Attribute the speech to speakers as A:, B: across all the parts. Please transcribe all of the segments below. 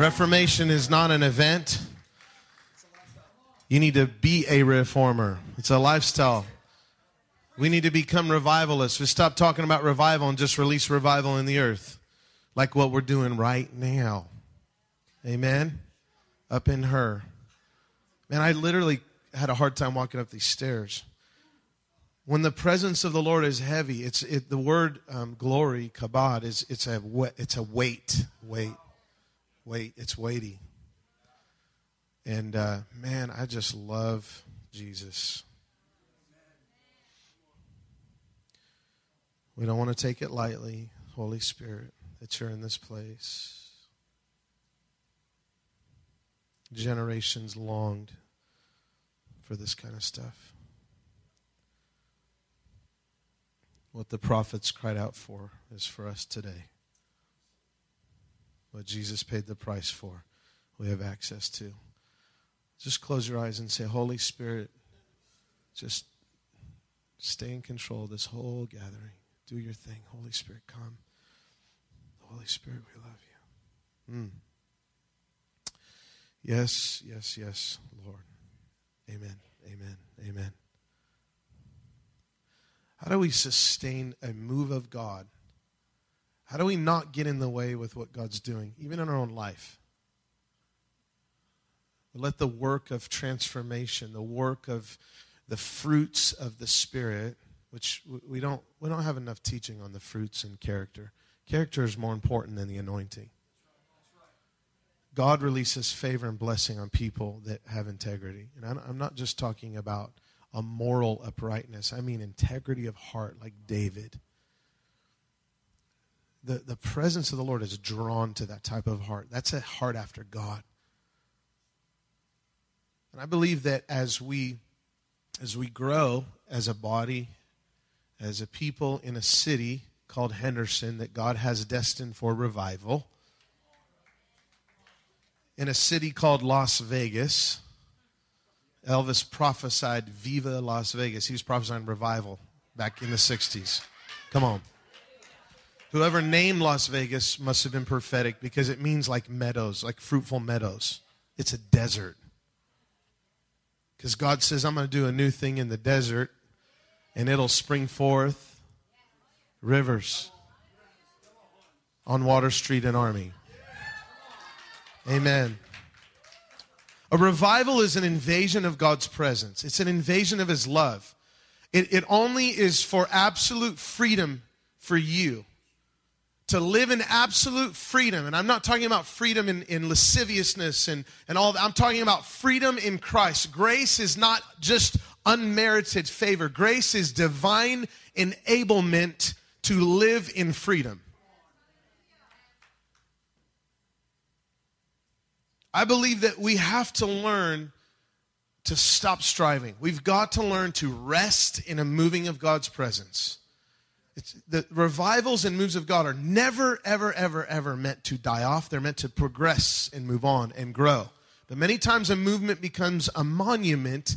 A: Reformation is not an event. You need to be a reformer. It's a lifestyle. We need to become revivalists. We stop talking about revival and just release revival in the earth, like what we're doing right now. Amen. Up in her. Man, I literally had a hard time walking up these stairs. When the presence of the Lord is heavy, it's it, the word um, glory, kabod, is it's a it's a weight, weight, weight. It's weighty. And uh, man, I just love Jesus. We don't want to take it lightly, Holy Spirit, that you're in this place. Generations longed for this kind of stuff. What the prophets cried out for is for us today. What Jesus paid the price for, we have access to. Just close your eyes and say, Holy Spirit, just stay in control of this whole gathering. Do your thing. Holy Spirit, come. Holy Spirit, we love you. Mm. Yes, yes, yes, Lord. Amen, amen, amen. How do we sustain a move of God? How do we not get in the way with what God's doing, even in our own life? Let the work of transformation, the work of the fruits of the Spirit, which we don't we don't have enough teaching on the fruits and character. Character is more important than the anointing. God releases favor and blessing on people that have integrity. And I'm not just talking about a moral uprightness, I mean integrity of heart, like David. The, the presence of the Lord is drawn to that type of heart. That's a heart after God. And I believe that as we as we grow as a body as a people in a city called Henderson that God has destined for revival. In a city called Las Vegas, Elvis prophesied Viva Las Vegas. He was prophesying revival back in the 60s. Come on. Whoever named Las Vegas must have been prophetic because it means like meadows, like fruitful meadows. It's a desert. Because God says, I'm going to do a new thing in the desert and it'll spring forth rivers on Water Street and Army. Amen. A revival is an invasion of God's presence, it's an invasion of His love. It, it only is for absolute freedom for you to live in absolute freedom. And I'm not talking about freedom in, in lasciviousness and, and all that. I'm talking about freedom in Christ. Grace is not just unmerited favor. Grace is divine enablement to live in freedom. I believe that we have to learn to stop striving. We've got to learn to rest in a moving of God's presence. The revivals and moves of God are never, ever, ever, ever meant to die off. They're meant to progress and move on and grow. But many times a movement becomes a monument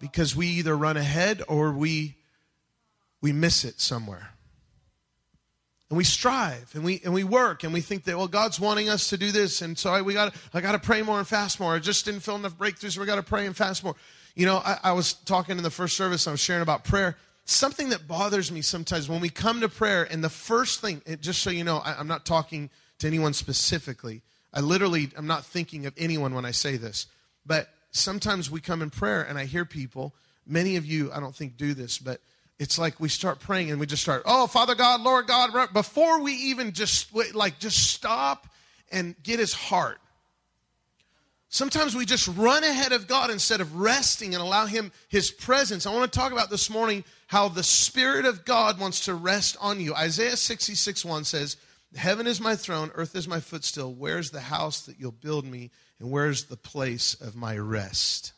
A: because we either run ahead or we we miss it somewhere. And we strive and we and we work and we think that well God's wanting us to do this and so I, we got I got to pray more and fast more. I just didn't feel enough breakthroughs. So we got to pray and fast more. You know, I, I was talking in the first service. I was sharing about prayer. Something that bothers me sometimes when we come to prayer and the first thing, just so you know, I, I'm not talking to anyone specifically. I literally I'm not thinking of anyone when I say this, but sometimes we come in prayer and I hear people, many of you, I don't think do this, but it's like we start praying and we just start, oh, Father God, Lord God, before we even just, like, just stop and get his heart. Sometimes we just run ahead of God instead of resting and allow Him His presence. I want to talk about this morning how the Spirit of God wants to rest on you. Isaiah 66 1 says, Heaven is my throne, earth is my footstool. Where's the house that you'll build me? And where's the place of my rest?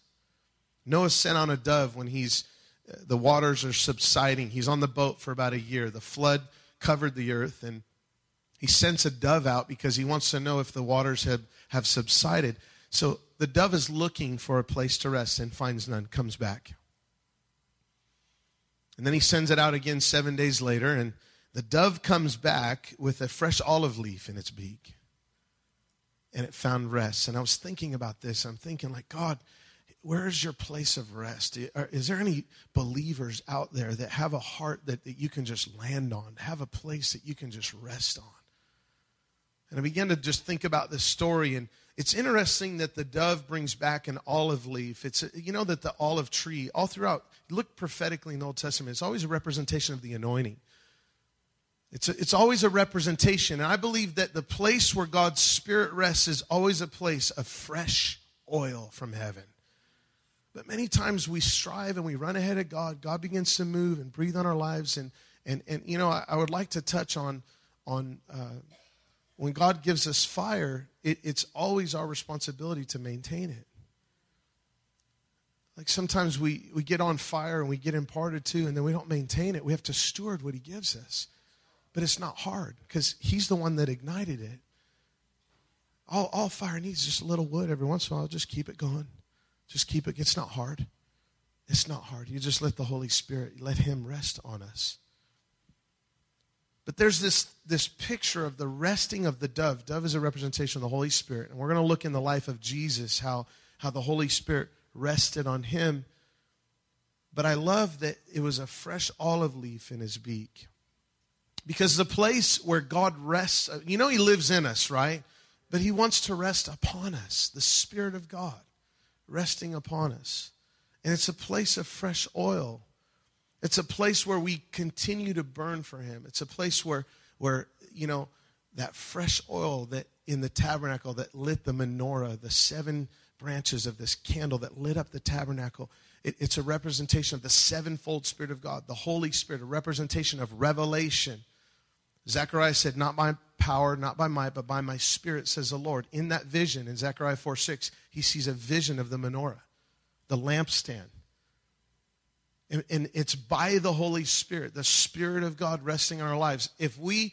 A: Noah sent on a dove when he's uh, the waters are subsiding. He's on the boat for about a year. The flood covered the earth, and he sends a dove out because he wants to know if the waters have, have subsided. So the dove is looking for a place to rest and finds none, comes back. And then he sends it out again seven days later, and the dove comes back with a fresh olive leaf in its beak and it found rest. And I was thinking about this. I'm thinking, like, God, where's your place of rest? Is there any believers out there that have a heart that, that you can just land on, have a place that you can just rest on? And I began to just think about this story, and it's interesting that the dove brings back an olive leaf. It's you know that the olive tree, all throughout, look prophetically in the Old Testament, it's always a representation of the anointing. It's, a, it's always a representation. And I believe that the place where God's Spirit rests is always a place of fresh oil from heaven. But many times we strive and we run ahead of God. God begins to move and breathe on our lives. And, and, and you know, I, I would like to touch on, on uh, when God gives us fire, it, it's always our responsibility to maintain it. Like sometimes we, we get on fire and we get imparted to, and then we don't maintain it. We have to steward what He gives us. But it's not hard because He's the one that ignited it. All, all fire needs just a little wood every once in a while. Just keep it going. Just keep it. It's not hard. It's not hard. You just let the Holy Spirit, let Him rest on us. But there's this, this picture of the resting of the dove. Dove is a representation of the Holy Spirit. And we're going to look in the life of Jesus how, how the Holy Spirit rested on him. But I love that it was a fresh olive leaf in his beak. Because the place where God rests, uh, you know, he lives in us, right? But he wants to rest upon us, the Spirit of God resting upon us. And it's a place of fresh oil. It's a place where we continue to burn for him. It's a place where, where you know, that fresh oil that in the tabernacle that lit the menorah, the seven branches of this candle that lit up the tabernacle. It, it's a representation of the sevenfold Spirit of God, the Holy Spirit, a representation of revelation. Zechariah said, Not by power, not by might, but by my Spirit, says the Lord. In that vision, in Zechariah 4 6, he sees a vision of the menorah, the lampstand. And, and it's by the Holy Spirit, the Spirit of God resting on our lives. If we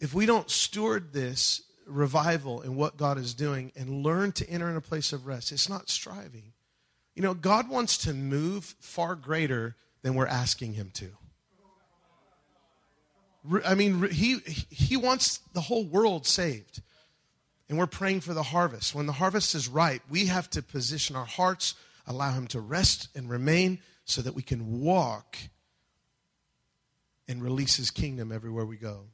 A: if we don't steward this revival and what God is doing and learn to enter in a place of rest, it's not striving. You know, God wants to move far greater than we're asking him to. I mean, he, he wants the whole world saved. And we're praying for the harvest. When the harvest is ripe, we have to position our hearts, allow him to rest and remain so that we can walk and release his kingdom everywhere we go.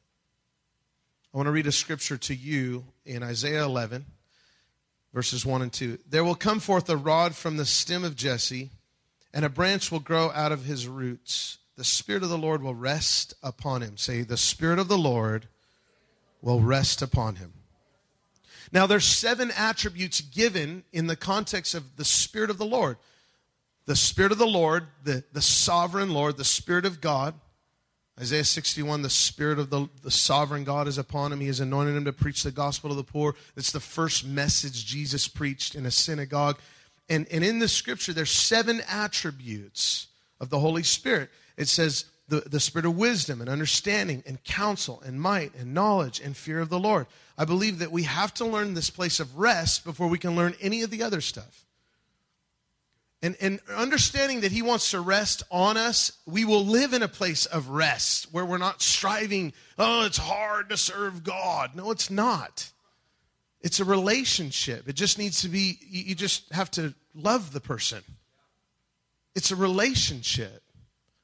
A: I want to read a scripture to you in Isaiah 11, verses 1 and 2. There will come forth a rod from the stem of Jesse, and a branch will grow out of his roots. The Spirit of the Lord will rest upon him. Say, the Spirit of the Lord will rest upon him. Now, there's seven attributes given in the context of the Spirit of the Lord the Spirit of the Lord, the, the sovereign Lord, the Spirit of God. Isaiah 61, the Spirit of the, the sovereign God is upon him. He has anointed him to preach the gospel to the poor. It's the first message Jesus preached in a synagogue. And, and in the scripture, there's seven attributes of the Holy Spirit. It says the, the spirit of wisdom and understanding and counsel and might and knowledge and fear of the Lord. I believe that we have to learn this place of rest before we can learn any of the other stuff. And, and understanding that He wants to rest on us, we will live in a place of rest where we're not striving, oh, it's hard to serve God. No, it's not. It's a relationship. It just needs to be, you just have to love the person. It's a relationship.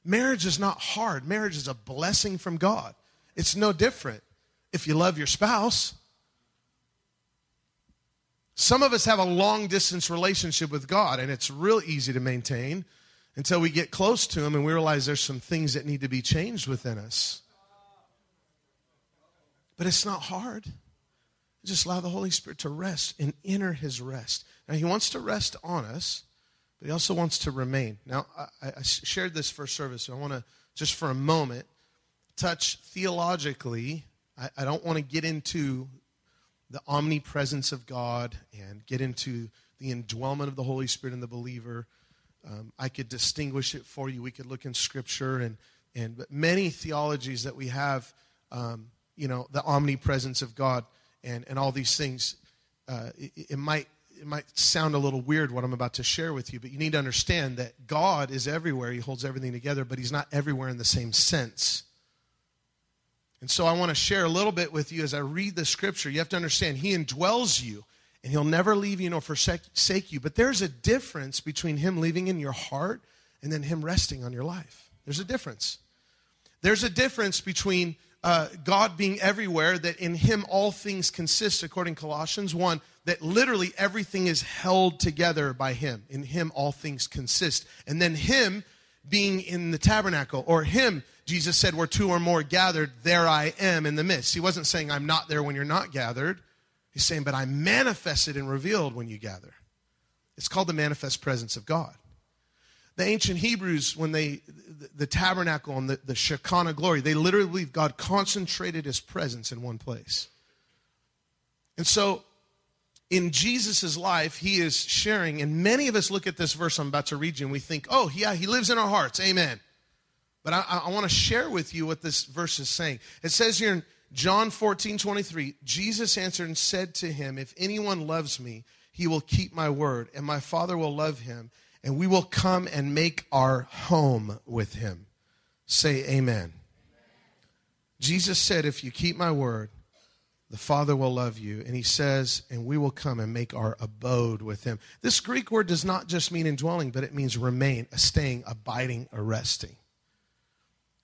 A: Marriage is not hard, marriage is a blessing from God. It's no different if you love your spouse. Some of us have a long distance relationship with God, and it's real easy to maintain until we get close to Him and we realize there's some things that need to be changed within us. But it's not hard. Just allow the Holy Spirit to rest and enter His rest. Now, He wants to rest on us, but He also wants to remain. Now, I, I shared this first service, so I want to just for a moment touch theologically. I, I don't want to get into the omnipresence of God and get into the indwellment of the Holy Spirit in the believer. Um, I could distinguish it for you. We could look in Scripture and and but many theologies that we have, um, you know, the omnipresence of God and and all these things. Uh, it, it might it might sound a little weird what I'm about to share with you, but you need to understand that God is everywhere. He holds everything together, but He's not everywhere in the same sense. And so I want to share a little bit with you as I read the scripture. You have to understand, He indwells you and He'll never leave you nor forsake you. But there's a difference between Him living in your heart and then Him resting on your life. There's a difference. There's a difference between uh, God being everywhere, that in Him all things consist, according to Colossians 1, that literally everything is held together by Him. In Him all things consist. And then Him being in the tabernacle, or Him Jesus said, Where two or more gathered, there I am in the midst. He wasn't saying, I'm not there when you're not gathered. He's saying, But I'm manifested and revealed when you gather. It's called the manifest presence of God. The ancient Hebrews, when they, the, the tabernacle and the, the Shekinah glory, they literally believe God concentrated his presence in one place. And so in Jesus' life, he is sharing, and many of us look at this verse I'm about to read you and we think, oh, yeah, he lives in our hearts. Amen. But I, I want to share with you what this verse is saying. It says here in John 14, 23, Jesus answered and said to him, If anyone loves me, he will keep my word, and my Father will love him, and we will come and make our home with him. Say amen. Jesus said, If you keep my word, the Father will love you. And he says, and we will come and make our abode with him. This Greek word does not just mean indwelling, but it means remain, a staying, abiding, a resting.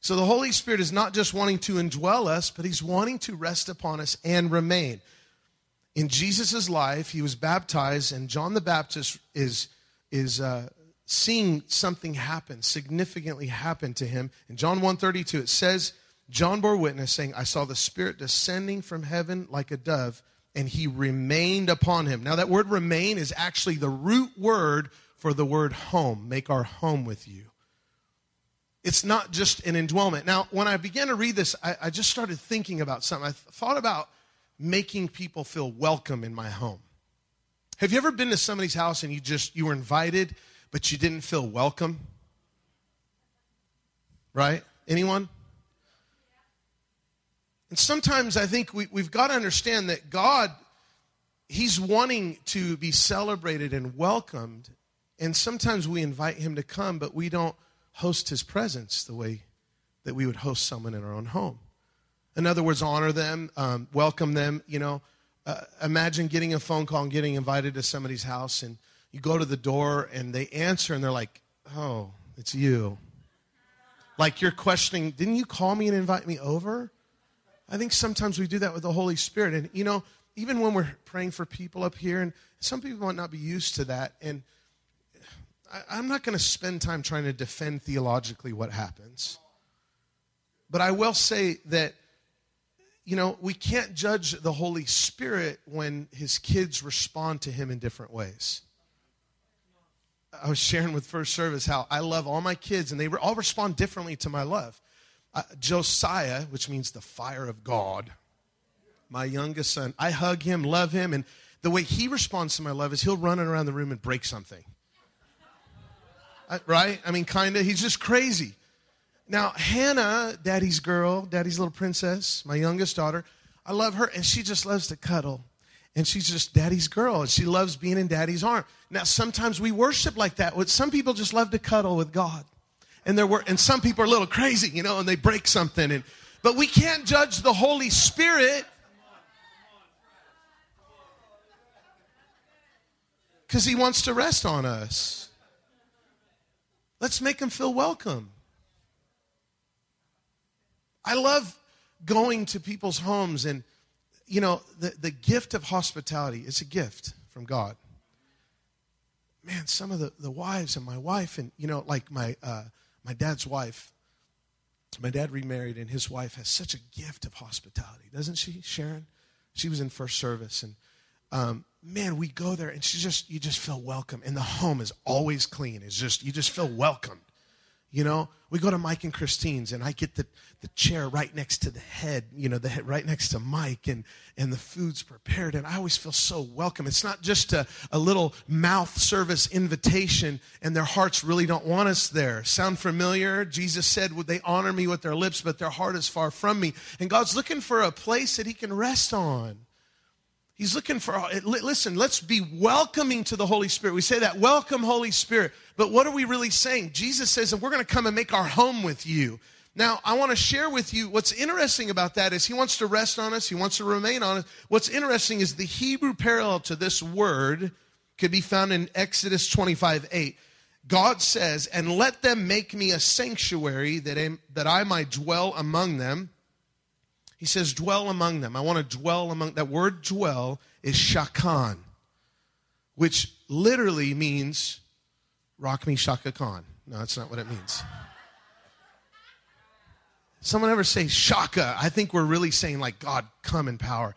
A: So the Holy Spirit is not just wanting to indwell us, but he's wanting to rest upon us and remain. In Jesus' life, he was baptized, and John the Baptist is, is uh, seeing something happen, significantly happen to him. In John 1.32, it says, John bore witness, saying, I saw the Spirit descending from heaven like a dove, and he remained upon him. Now, that word remain is actually the root word for the word home. Make our home with you. It's not just an indwellment. Now, when I began to read this, I, I just started thinking about something. I th- thought about making people feel welcome in my home. Have you ever been to somebody's house and you just you were invited, but you didn't feel welcome? Right? Anyone? And sometimes I think we, we've got to understand that God, He's wanting to be celebrated and welcomed. And sometimes we invite Him to come, but we don't host his presence the way that we would host someone in our own home. In other words, honor them, um, welcome them. You know, uh, imagine getting a phone call and getting invited to somebody's house, and you go to the door and they answer, and they're like, "Oh, it's you." Like you're questioning, "Didn't you call me and invite me over?" I think sometimes we do that with the Holy Spirit, and you know, even when we're praying for people up here, and some people might not be used to that, and I, am not going to spend time trying to defend theologically what happens. But I will say that, you know, we can't judge the Holy Spirit when his kids respond to him in different ways. I was sharing with First Service how I love all my kids and they all respond differently to my love. Uh, Josiah, which means the fire of God, my youngest son, I hug him, love him, and the way he responds to my love is he'll run around the room and break something Uh, right? I mean, kind of. He's just crazy. Now, Hannah, daddy's girl, daddy's little princess, my youngest daughter, I love her, and she just loves to cuddle. And she's just daddy's girl, and she loves being in daddy's arm. Now, sometimes we worship like that. Some people just love to cuddle with God. And, there were, and some people are a little crazy, you know, and they break something. And, but we can't judge the Holy Spirit because he wants to rest on us. Let's make them feel welcome. I love going to people's homes and, you know, the, the gift of hospitality is a gift from God. Man, some of the, the wives and my wife, and, you know, like my, uh, my dad's wife, my dad remarried, and his wife has such a gift of hospitality, doesn't she, Sharon? She was in first service, and um, man, we go there and she just you just feel welcome. And the home is always clean. It's just you just feel welcome. You know, we go to Mike and Christine's, and I get the, the chair right next to the head, you know, the head right next to Mike, and, and the food's prepared, and I always feel so welcome. It's not just a, a little mouth service invitation, and their hearts really don't want us there. Sound familiar? Jesus said, Would they honor me with their lips, but their heart is far from me? And God's looking for a place that He can rest on. He's looking for, uh, listen, let's be welcoming to the Holy Spirit. We say that, welcome, Holy Spirit. But what are we really saying? Jesus says, and we're going to come and make our home with you. Now, I want to share with you what's interesting about that is he wants to rest on us, he wants to remain on us. What's interesting is the Hebrew parallel to this word could be found in Exodus 25 8. God says, And let them make me a sanctuary that I, that I might dwell among them. He says, Dwell among them. I want to dwell among that word dwell is shakan, which literally means rock me Chaka Khan. No, that's not what it means. Someone ever say shaka? I think we're really saying like God come in power.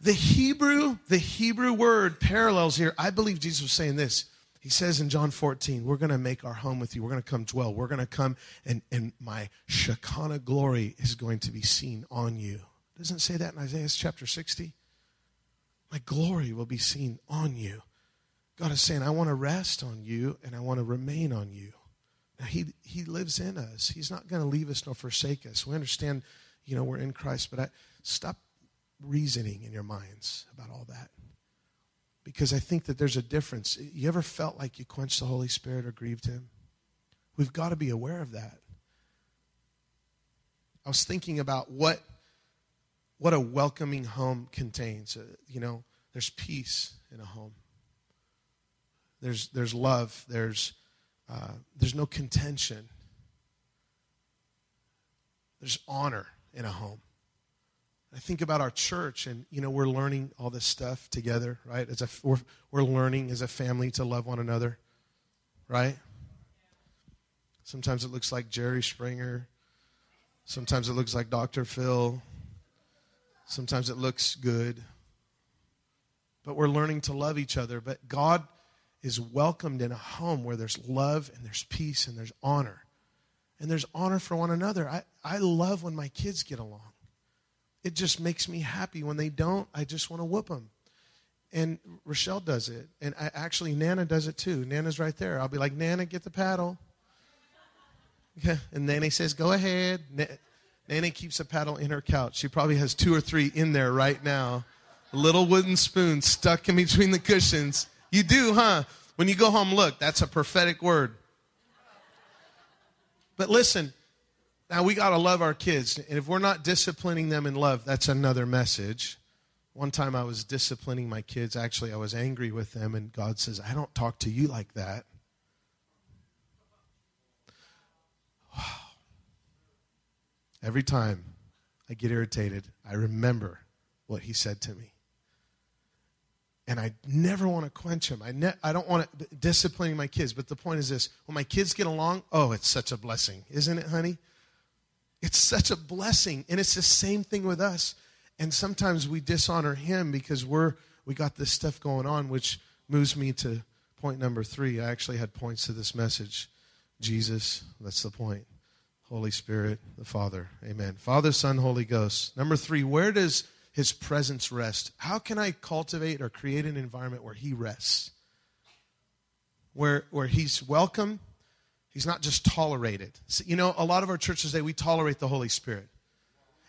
A: The Hebrew, the Hebrew word parallels here. I believe Jesus was saying this. He says in John 14, we're going to make our home with you. We're going to come dwell. We're going to come and, and my Shekinah glory is going to be seen on you. Doesn't say that in Isaiah chapter 60? My glory will be seen on you. God is saying, I want to rest on you and I want to remain on you. Now, he, he lives in us. He's not going to leave us nor forsake us. We understand, you know, we're in Christ, but I, stop reasoning in your minds about all that. Because I think that there's a difference. You ever felt like you quenched the Holy Spirit or grieved Him? We've got to be aware of that. I was thinking about what, what a welcoming home contains. Uh, you know, there's peace in a home. There's, there's love. There's, uh, there's no contention. There's honor in a home. I think about our church, and you know we're learning all this stuff together, right? As a we're, we're learning as a family to love one another, right? Sometimes it looks like Jerry Springer. Sometimes it looks like Dr. Phil. Sometimes it looks good. But we're learning to love each other. But God is welcomed in a home where there's love and there's peace and there's honor. And there's honor for one another. I, I love when my kids get along. It just makes me happy. When they don't, I just want to whoop them. And Rochelle does it. And I, actually, Nana does it too. Nana's right there. I'll be like, Nana, get the paddle. And Nana says, go ahead. Nana keeps a paddle in her couch. She probably has two or three in there right now. A little wooden spoon stuck in between the cushions. You do, huh? When you go home, look, that's a prophetic word. But listen, now we got to love our kids. And if we're not disciplining them in love, that's another message. One time I was disciplining my kids. Actually, I was angry with them, and God says, I don't talk to you like that. Wow. Every time I get irritated, I remember what He said to me and I never want to quench him. I, ne- I don't want to disciplining my kids. But the point is this when my kids get along, oh, it's such a blessing, isn't it, honey? It's such a blessing. And it's the same thing with us. And sometimes we dishonor him because we're we got this stuff going on, which moves me to point number three. I actually had points to this message. Jesus, that's the point. Holy Spirit, the Father. Amen. Father, Son, Holy Ghost. Number three, where does his presence rest? How can I cultivate or create an environment where he rests? Where, where he's welcome, he's not just tolerated. You know, a lot of our churches say we tolerate the Holy Spirit.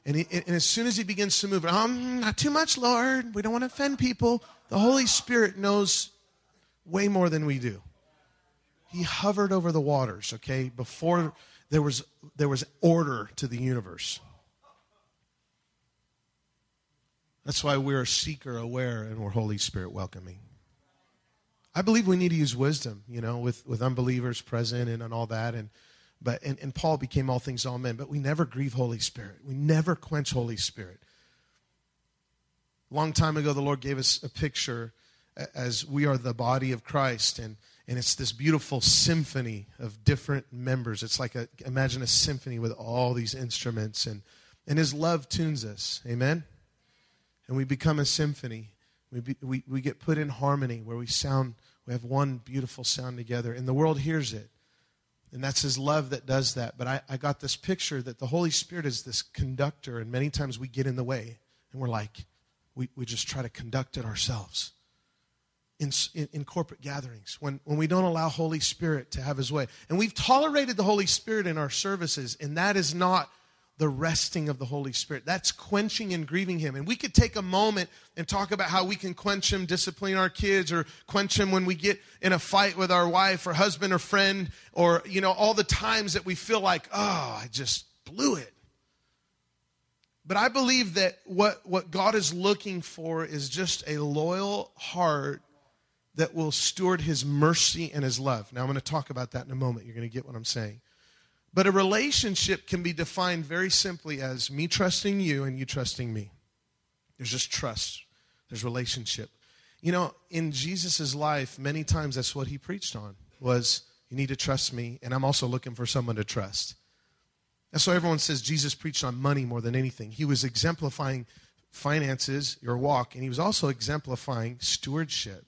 A: And, he, and as soon as he begins to move, um, not too much, Lord. We don't want to offend people. The Holy Spirit knows way more than we do. He hovered over the waters, okay, before there was, there was order to the universe. That's why we're a seeker aware and we're Holy Spirit welcoming. I believe we need to use wisdom, you know, with, with unbelievers present and, and all that. And but and, and Paul became all things all men, but we never grieve Holy Spirit. We never quench Holy Spirit. Long time ago, the Lord gave us a picture as we are the body of Christ, and, and it's this beautiful symphony of different members. It's like a imagine a symphony with all these instruments, and and His love tunes us. Amen and we become a symphony. We, be, we, we get put in harmony where we sound, we have one beautiful sound together, and the world hears it. And that's His love that does that. But I, I got this picture that the Holy Spirit is this conductor, and many times we get in the way, and we're like, we, we just try to conduct it ourselves. In, in, in, corporate gatherings when, when we don't allow holy spirit to have his way and we've tolerated the holy spirit in our services and that is not the resting of the Holy Spirit. That's quenching and grieving Him. And we could take a moment and talk about how we can quench Him, discipline our kids, or quench Him when we get in a fight with our wife or husband or friend, or, you know, all the times that we feel like, oh, I just blew it. But I believe that what, what God is looking for is just a loyal heart that will steward His mercy and His love. Now, I'm going to talk about that in a moment. You're going to get what I'm saying. But a relationship can be defined very simply as me trusting you and you trusting me. There's just trust, there's relationship. You know, in Jesus' life, many times that's what he preached on was you need to trust me, and I'm also looking for someone to trust. That's why everyone says Jesus preached on money more than anything. He was exemplifying finances, your walk, and he was also exemplifying stewardship.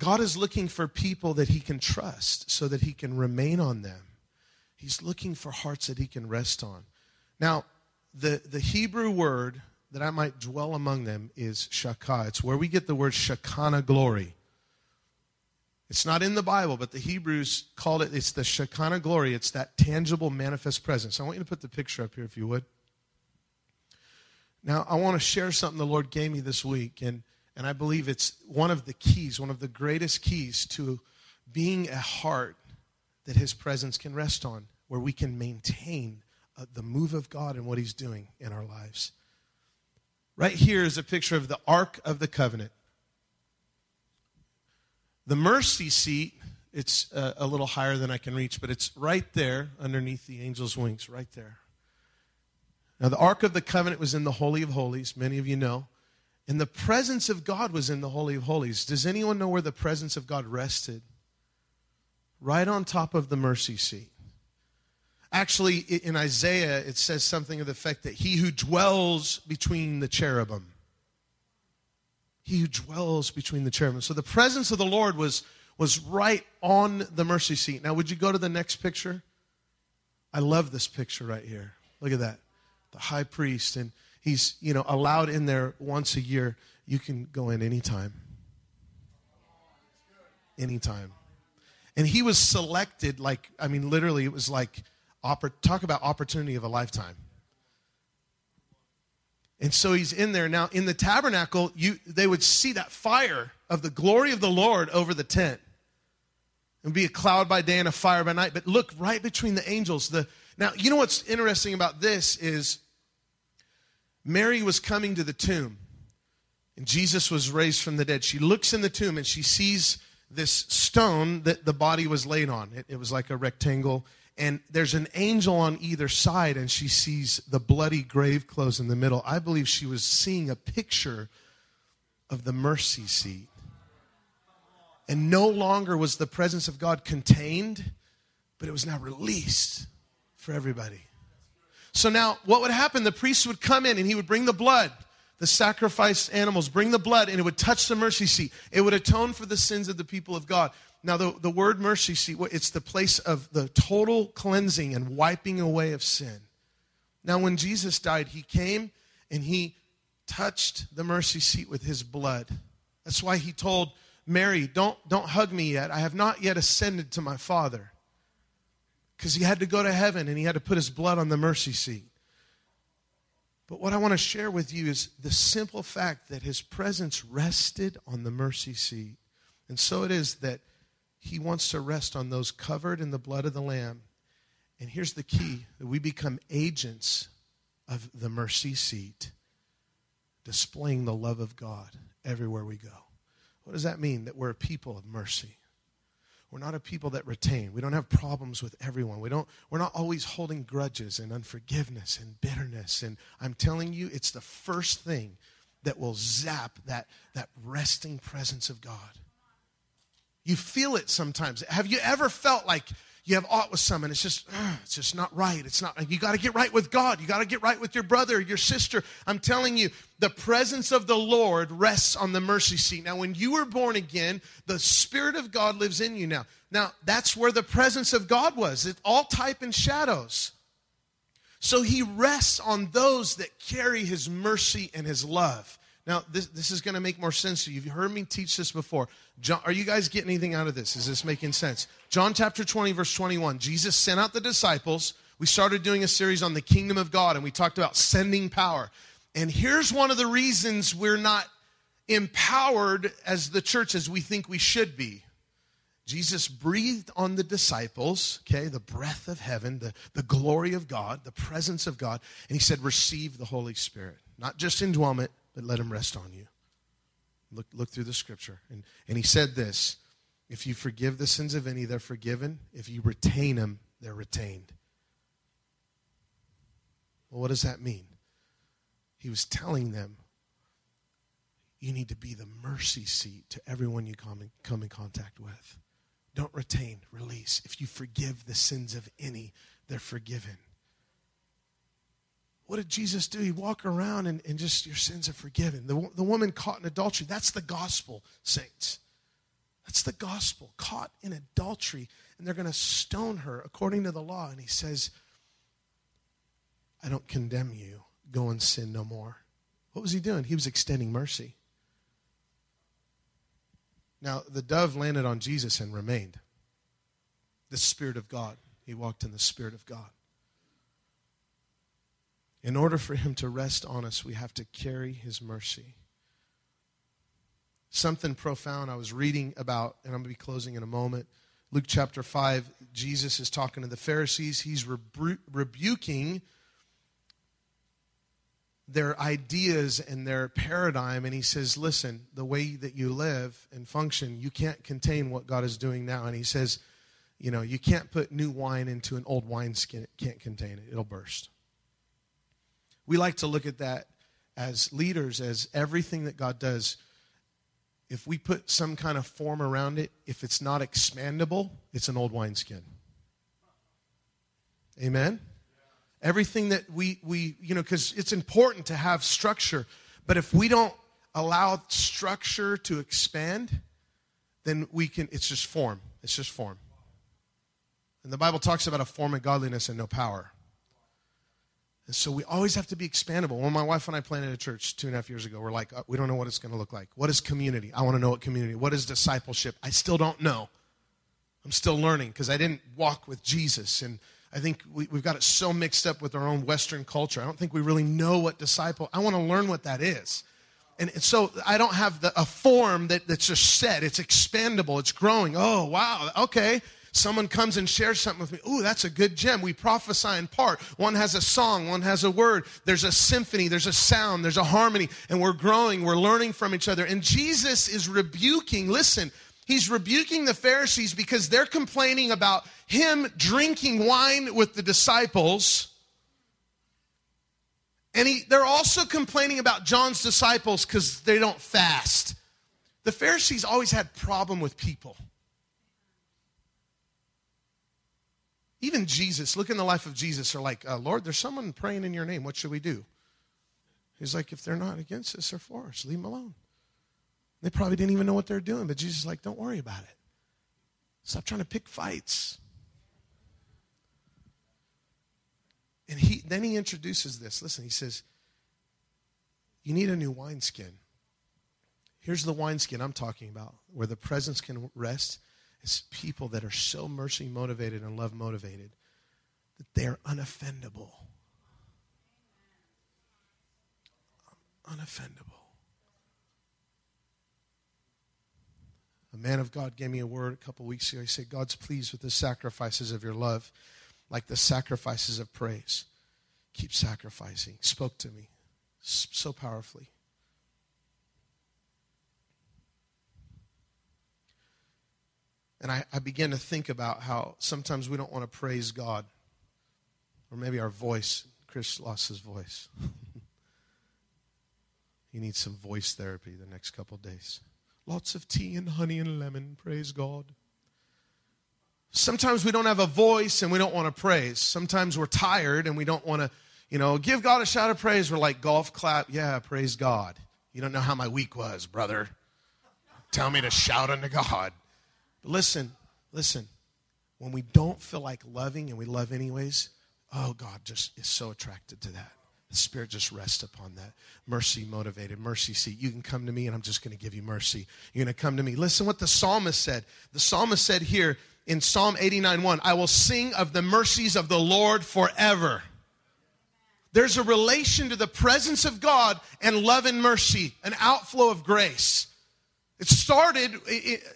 A: God is looking for people that he can trust so that he can remain on them. He's looking for hearts that he can rest on. Now, the, the Hebrew word that I might dwell among them is shakah. It's where we get the word Shekinah glory. It's not in the Bible, but the Hebrews called it, it's the Shekinah glory. It's that tangible, manifest presence. I want you to put the picture up here if you would. Now, I want to share something the Lord gave me this week. And and I believe it's one of the keys, one of the greatest keys to being a heart that His presence can rest on, where we can maintain uh, the move of God and what He's doing in our lives. Right here is a picture of the Ark of the Covenant. The mercy seat, it's uh, a little higher than I can reach, but it's right there underneath the angel's wings, right there. Now, the Ark of the Covenant was in the Holy of Holies, many of you know. And the presence of God was in the Holy of Holies. Does anyone know where the presence of God rested? Right on top of the mercy seat. Actually, in Isaiah, it says something of the effect that he who dwells between the cherubim. He who dwells between the cherubim. So the presence of the Lord was, was right on the mercy seat. Now, would you go to the next picture? I love this picture right here. Look at that. The high priest. And he's you know allowed in there once a year. You can go in anytime. Anytime. And he was selected like i mean literally it was like talk about opportunity of a lifetime. And so he's in there. Now in the tabernacle you they would see that fire of the glory of the lord over the tent and be a cloud by day and a fire by night. But look right between the angels. The now you know what's interesting about this is Mary was coming to the tomb, and Jesus was raised from the dead. She looks in the tomb and she sees this stone that the body was laid on. It, it, was like a rectangle, and there's an angel on either side, and she sees the bloody grave clothes in the middle. I believe she was seeing a picture of the mercy seat. And no longer was the presence of God contained, but it was now released for everybody. So now, what would happen? The priest would come in and he would bring the blood, the sacrificed animals, bring the blood, and it would touch the mercy seat. It would atone for the sins of the people of God. Now, the, the word mercy seat, it's the place of the total cleansing and wiping away of sin. Now, when Jesus died, he came and he touched the mercy seat with his blood. That's why he told Mary, Don't, don't hug me yet. I have not yet ascended to my Father because he had to go to heaven and he had to put his blood on the mercy seat. But what I want to share with you is the simple fact that his presence rested on the mercy seat. And so it is that he wants to rest on those covered in the blood of the Lamb. And here's the key that we become agents of the mercy seat, displaying the love of God everywhere we go. What does that mean? That we're a people of mercy. We're not a people that retain. We don't have problems with everyone. We don't, we're not always holding grudges and unforgiveness and bitterness. And I'm telling you, it's the first thing that will zap that, that resting presence of God. You feel it sometimes. Have you ever felt like you have aught with someone it's just uh, it's just not right. It's not you got to get right with god. You got to get right with your brother your sister. I'm telling you the presence of the lord rests on the mercy seat. Now when you were born again the spirit of god lives in you now. Now that's where the presence of god was. It's all type and shadows. So he rests on those that carry his mercy and his love now, this, this is going to make more sense to you. You've heard me teach this before. John, are you guys getting anything out of this? Is this making sense? John chapter 20, verse 21. Jesus sent out the disciples we started doing a series on the kingdom of God and we talked about sending power. And here's one of the reasons we're not empowered as the church as we think we should be. Jesus breathed on the disciples, okay, the breath of heaven, the, the glory of God, the presence of God, and he said, Receive the Holy Spirit. Not just indwellment, but let him rest on you. Look, look through the scripture. And, and he said this If you forgive the sins of any, they're forgiven. If you retain them, they're retained. Well, what does that mean? He was telling them, you need to be the mercy seat to everyone you come in, come in contact with. Don't retain, release. If you forgive the sins of any, they're forgiven. What did Jesus do? He walked around and, and just your sins are forgiven. The, the woman caught in adultery, that's the gospel, saints. That's the gospel. Caught in adultery, and they're going to stone her according to the law. And he says, I don't condemn you. Go and sin no more. What was he doing? He was extending mercy. Now, the dove landed on Jesus and remained. The Spirit of God. He walked in the Spirit of God. In order for Him to rest on us, we have to carry His mercy. Something profound I was reading about, and I'm going to be closing in a moment. Luke chapter 5, Jesus is talking to the Pharisees. He's rebu- rebuking their ideas and their paradigm and he says listen the way that you live and function you can't contain what god is doing now and he says you know you can't put new wine into an old wineskin it can't contain it it'll burst we like to look at that as leaders as everything that god does if we put some kind of form around it if it's not expandable it's an old wineskin amen Everything that we, we you know, because it's important to have structure. But if we don't allow structure to expand, then we can, it's just form. It's just form. And the Bible talks about a form of godliness and no power. And so we always have to be expandable. When my wife and I planted a church two and a half years ago, we're like, uh, we don't know what it's going to look like. What is community? I want to know what community. What is discipleship? I still don't know. I'm still learning because I didn't walk with Jesus. And I think we, have got it so mixed up with our own Western culture. I don't think we really know what disciple. I want to learn what that is. And so I don't have the, a form that, that's just set. It's expandable. It's growing. Oh, wow. Okay. Someone comes and shares something with me. Ooh, that's a good gem. We prophesy in part. One has a song, one has a word. There's a symphony, there's a sound, there's a harmony, and we're growing, we're learning from each other. And Jesus is rebuking, listen, He's rebuking the Pharisees because they're complaining about him drinking wine with the disciples. And he, they're also complaining about John's disciples because they don't fast. The Pharisees always had problem with people. Even Jesus, look in the life of Jesus, are like, uh, Lord, there's someone praying in your name. What should we do? He's like, if they're not against us, they're for us. Leave them alone. They probably didn't even know what they're doing, but Jesus is like, don't worry about it. Stop trying to pick fights. And he then he introduces this. Listen, he says, You need a new wineskin. Here's the wineskin I'm talking about, where the presence can rest. It's people that are so mercy motivated and love motivated that they're unoffendable. Unoffendable. A man of God gave me a word a couple weeks ago. He said, God's pleased with the sacrifices of your love, like the sacrifices of praise. Keep sacrificing. Spoke to me so powerfully. And I, I began to think about how sometimes we don't want to praise God. Or maybe our voice. Chris lost his voice. he needs some voice therapy the next couple days. Lots of tea and honey and lemon, praise God. Sometimes we don't have a voice and we don't want to praise. Sometimes we're tired and we don't want to, you know, give God a shout of praise. We're like golf clap, yeah, praise God. You don't know how my week was, brother. Tell me to shout unto God. But listen, listen. When we don't feel like loving and we love anyways, oh, God just is so attracted to that. The Spirit just rests upon that. Mercy motivated, mercy seat. You can come to me and I'm just going to give you mercy. You're going to come to me. Listen what the psalmist said. The psalmist said here in Psalm 89 1, I will sing of the mercies of the Lord forever. There's a relation to the presence of God and love and mercy, an outflow of grace. It started,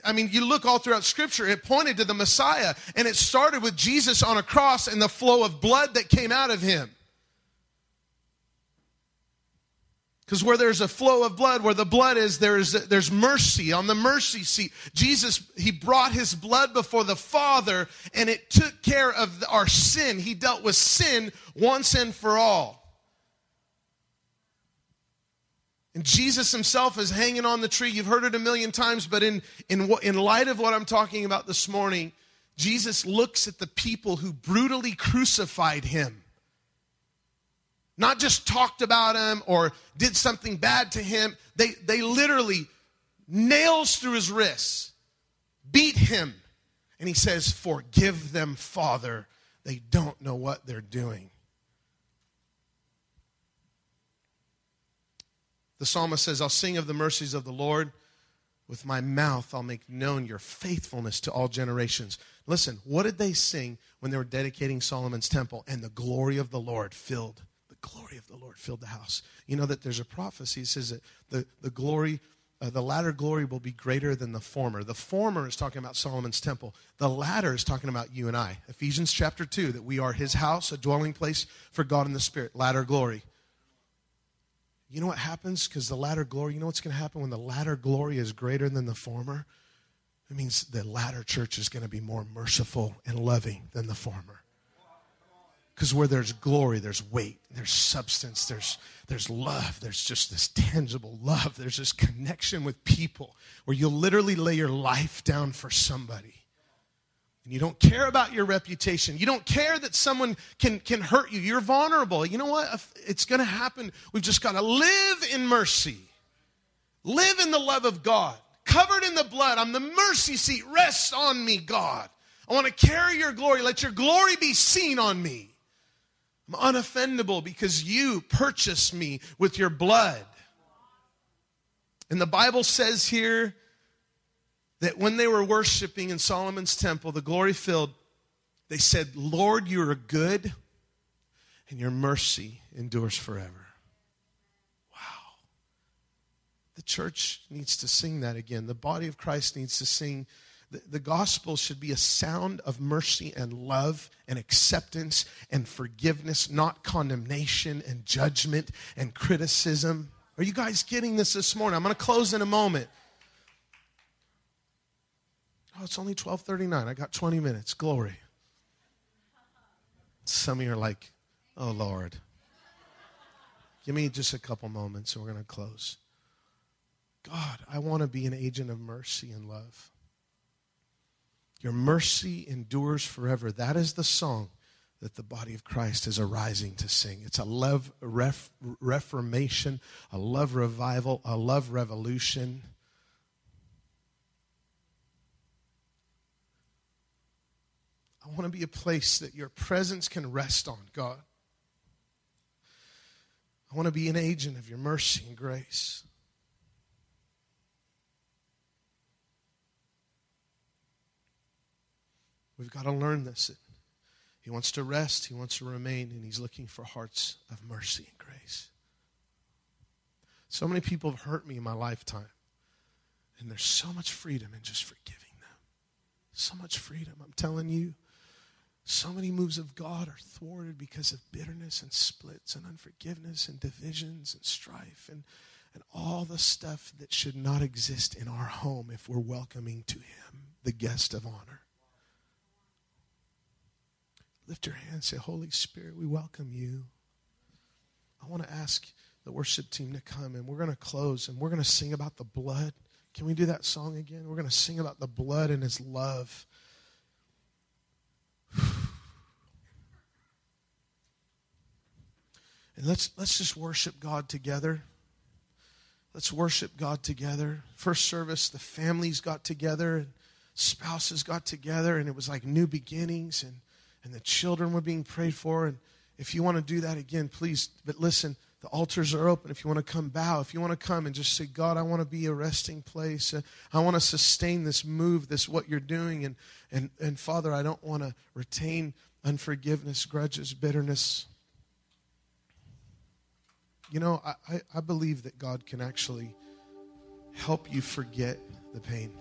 A: I mean, you look all throughout Scripture, it pointed to the Messiah, and it started with Jesus on a cross and the flow of blood that came out of him. Because where there's a flow of blood, where the blood is, there's, there's mercy on the mercy seat. Jesus, he brought his blood before the Father and it took care of our sin. He dealt with sin once and for all. And Jesus himself is hanging on the tree. You've heard it a million times, but in, in, in light of what I'm talking about this morning, Jesus looks at the people who brutally crucified him not just talked about him or did something bad to him. They, they literally nails through his wrists, beat him. And he says, Forgive them, Father. They don't know what they're doing. The psalmist says, I'll sing of the mercies of the Lord. With my mouth, I'll make known your faithfulness to all generations. Listen, what did they sing when they were dedicating Solomon's temple? And the glory of the Lord filled the glory of the Lord filled the house. You know that there's a prophecy that says that the, the glory, uh, the latter glory will be greater than the former. The former is talking about Solomon's temple. The latter is talking about you and I. Ephesians chapter 2, that we are his house, a dwelling place for God in the Spirit. Latter glory. You know what happens? Because the latter glory, you know what's going to happen when the latter glory is greater than the former? It means the latter church is going to be more merciful and loving than the former. Because where there's glory, there's weight, there's substance, there's, there's love, there's just this tangible love, there's this connection with people where you'll literally lay your life down for somebody. And you don't care about your reputation. You don't care that someone can, can hurt you. You're vulnerable. You know what? It's going to happen. We've just got to live in mercy, live in the love of God, covered in the blood. I'm the mercy seat. Rest on me, God. I want to carry your glory. Let your glory be seen on me. I'm unoffendable because you purchased me with your blood. And the Bible says here that when they were worshiping in Solomon's temple, the glory filled, they said, Lord, you are good and your mercy endures forever. Wow. The church needs to sing that again. The body of Christ needs to sing the, the gospel should be a sound of mercy and love and acceptance and forgiveness, not condemnation and judgment and criticism. Are you guys getting this this morning? I'm going to close in a moment. Oh, it's only 12:39. I got 20 minutes. Glory. Some of you are like, "Oh Lord." Give me just a couple moments and we're going to close. God, I want to be an agent of mercy and love. Your mercy endures forever. That is the song that the body of Christ is arising to sing. It's a love ref, reformation, a love revival, a love revolution. I want to be a place that your presence can rest on, God. I want to be an agent of your mercy and grace. We've got to learn this. He wants to rest, he wants to remain, and he's looking for hearts of mercy and grace. So many people have hurt me in my lifetime, and there's so much freedom in just forgiving them. So much freedom. I'm telling you, so many moves of God are thwarted because of bitterness and splits and unforgiveness and divisions and strife and, and all the stuff that should not exist in our home if we're welcoming to Him, the guest of honor. Lift your hand say, Holy Spirit, we welcome you. I want to ask the worship team to come and we're going to close and we're going to sing about the blood. Can we do that song again? We're going to sing about the blood and his love. And let's let's just worship God together. Let's worship God together. First service, the families got together and spouses got together, and it was like new beginnings and and the children were being prayed for and, if you want to do that again, please. But listen, the altars are open. If you want to come bow, if you want to come and just say, God, I want to be a resting place. I want to sustain this move, this what you're doing. And, and, and Father, I don't want to retain unforgiveness, grudges, bitterness. You know, I, I, believe that God can actually help you forget the pain.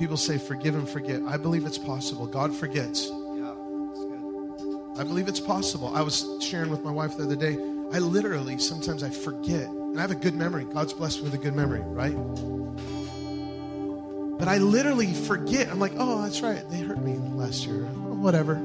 A: People say, forgive and forget. I believe it's possible. God forgets.
B: Yeah, that's good.
A: I believe it's possible. I was sharing with my wife the other day. I literally, sometimes I forget. And I have a good memory. God's blessed me with a good memory, right? But I literally forget. I'm like, oh, that's right. They hurt me last year. Whatever.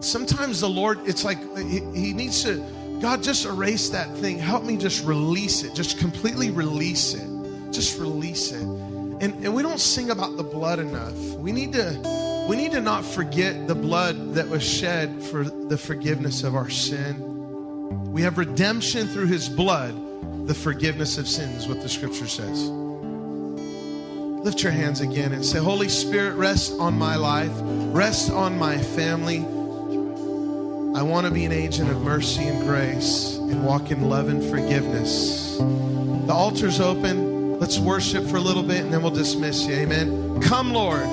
A: Sometimes the Lord, it's like he, he needs to, God, just erase that thing. Help me just release it. Just completely release it. Just release it. And, and we don't sing about the blood enough. We need to we need to not forget the blood that was shed for the forgiveness of our sin. We have redemption through his blood, the forgiveness of sins, what the scripture says. Lift your hands again and say, Holy Spirit, rest on my life, rest on my family. I want to be an agent of mercy and grace and walk in love and forgiveness. The altar's open. Let's worship for a little bit and then we'll dismiss you. Amen. Come, Lord.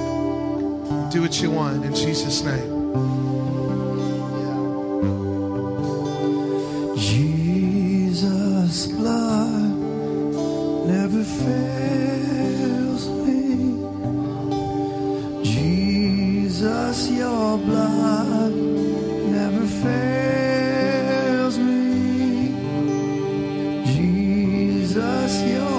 A: Do what you want in Jesus' name.
C: Jesus,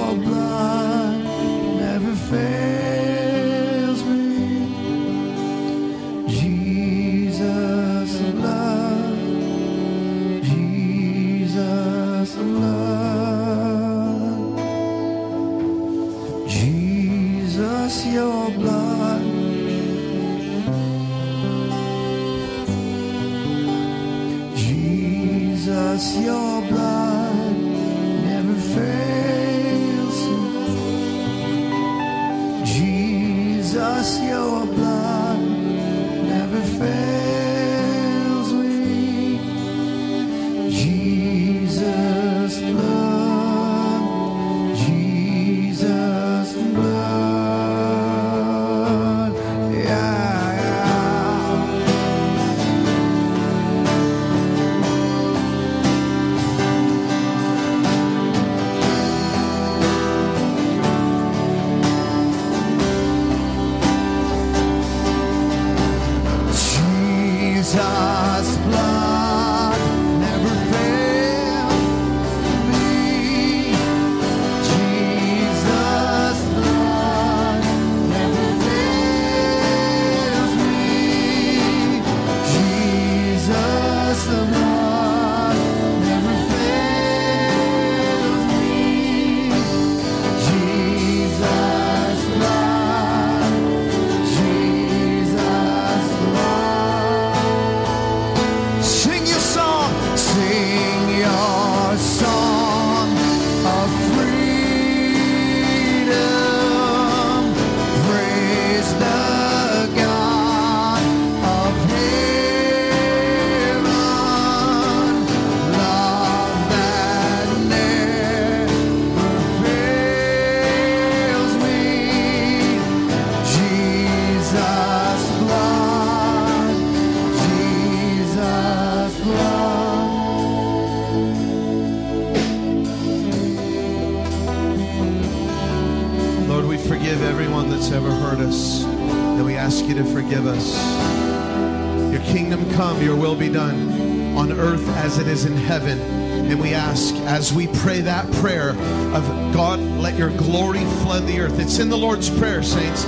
A: in the Lord's Prayer, saints.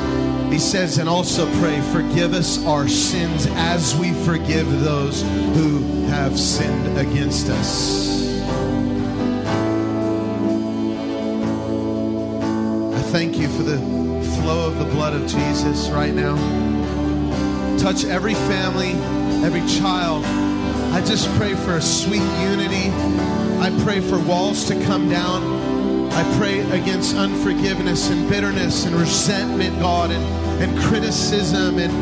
A: He says, and also pray, forgive us our sins as we forgive those who have sinned against us. I thank you for the flow of the blood of Jesus right now. Touch every family, every child. I just pray for a sweet unity. I pray for walls to come down. I pray against unforgiveness and bitterness and resentment, God, and, and criticism and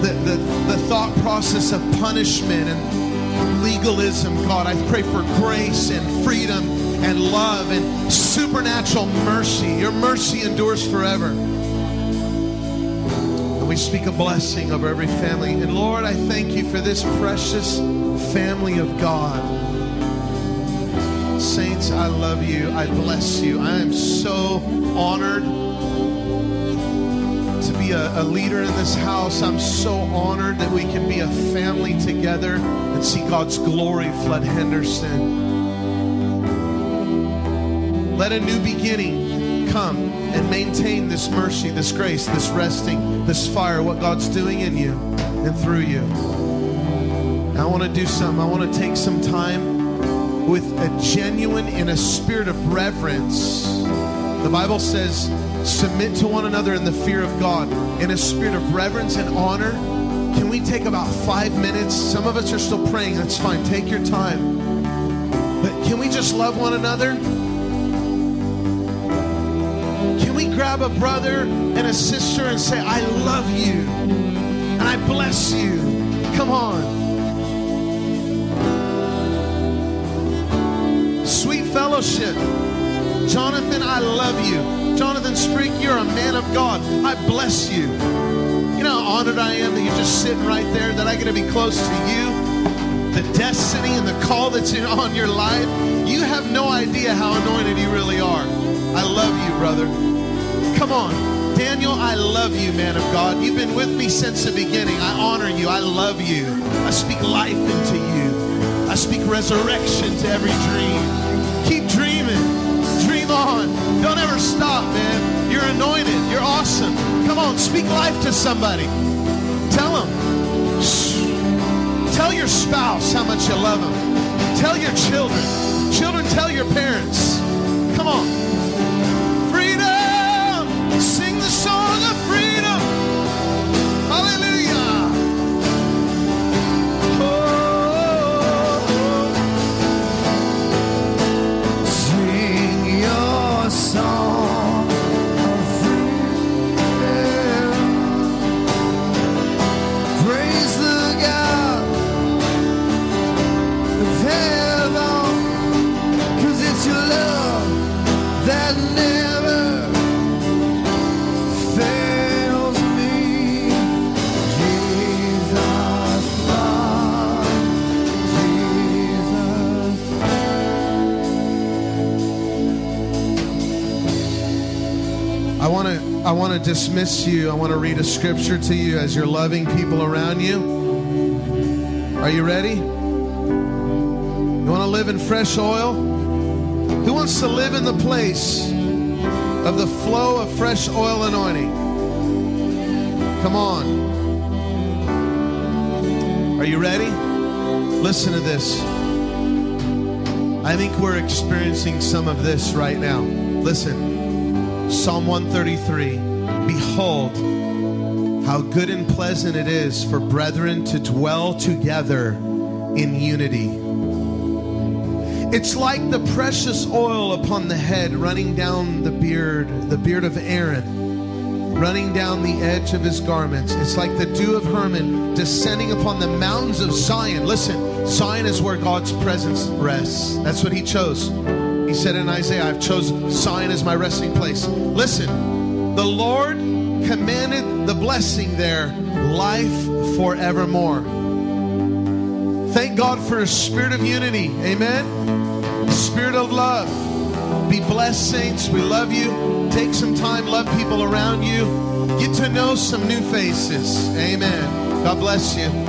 A: the, the, the thought process of punishment and legalism, God. I pray for grace and freedom and love and supernatural mercy. Your mercy endures forever. And we speak a blessing over every family. And Lord, I thank you for this precious family of God. Saints, I love you. I bless you. I am so honored to be a, a leader in this house. I'm so honored that we can be a family together and see God's glory flood Henderson. Let a new beginning come and maintain this mercy, this grace, this resting, this fire, what God's doing in you and through you. I want to do something. I want to take some time with a genuine and a spirit of reverence. The Bible says, submit to one another in the fear of God, in a spirit of reverence and honor. Can we take about five minutes? Some of us are still praying. That's fine. Take your time. But can we just love one another? Can we grab a brother and a sister and say, I love you and I bless you? Come on. Fellowship. Jonathan, I love you. Jonathan Sprink, you're a man of God. I bless you. You know how honored I am that you're just sitting right there, that I get to be close to you, the destiny and the call that's in, on your life. You have no idea how anointed you really are. I love you, brother. Come on. Daniel, I love you, man of God. You've been with me since the beginning. I honor you. I love you. I speak life into you. I speak resurrection to every dream. Don't ever stop, man. You're anointed. You're awesome. Come on, speak life to somebody. Tell them. Tell your spouse how much you love them. Tell your children. Children, tell your parents. Come on. To dismiss you. I want to read a scripture to you as you're loving people around you. Are you ready? You want to live in fresh oil? Who wants to live in the place of the flow of fresh oil anointing? Come on. Are you ready? Listen to this. I think we're experiencing some of this right now. Listen. Psalm 133 Behold, how good and pleasant it is for brethren to dwell together in unity. It's like the precious oil upon the head running down the beard, the beard of Aaron, running down the edge of his garments. It's like the dew of Hermon descending upon the mountains of Zion. Listen, Zion is where God's presence rests. That's what he chose. He said in Isaiah, I've chosen Zion as my resting place. Listen, the Lord commanded the blessing there, life forevermore. Thank God for a spirit of unity. Amen. Spirit of love. Be blessed, saints. We love you. Take some time, love people around you. Get to know some new faces. Amen. God bless you.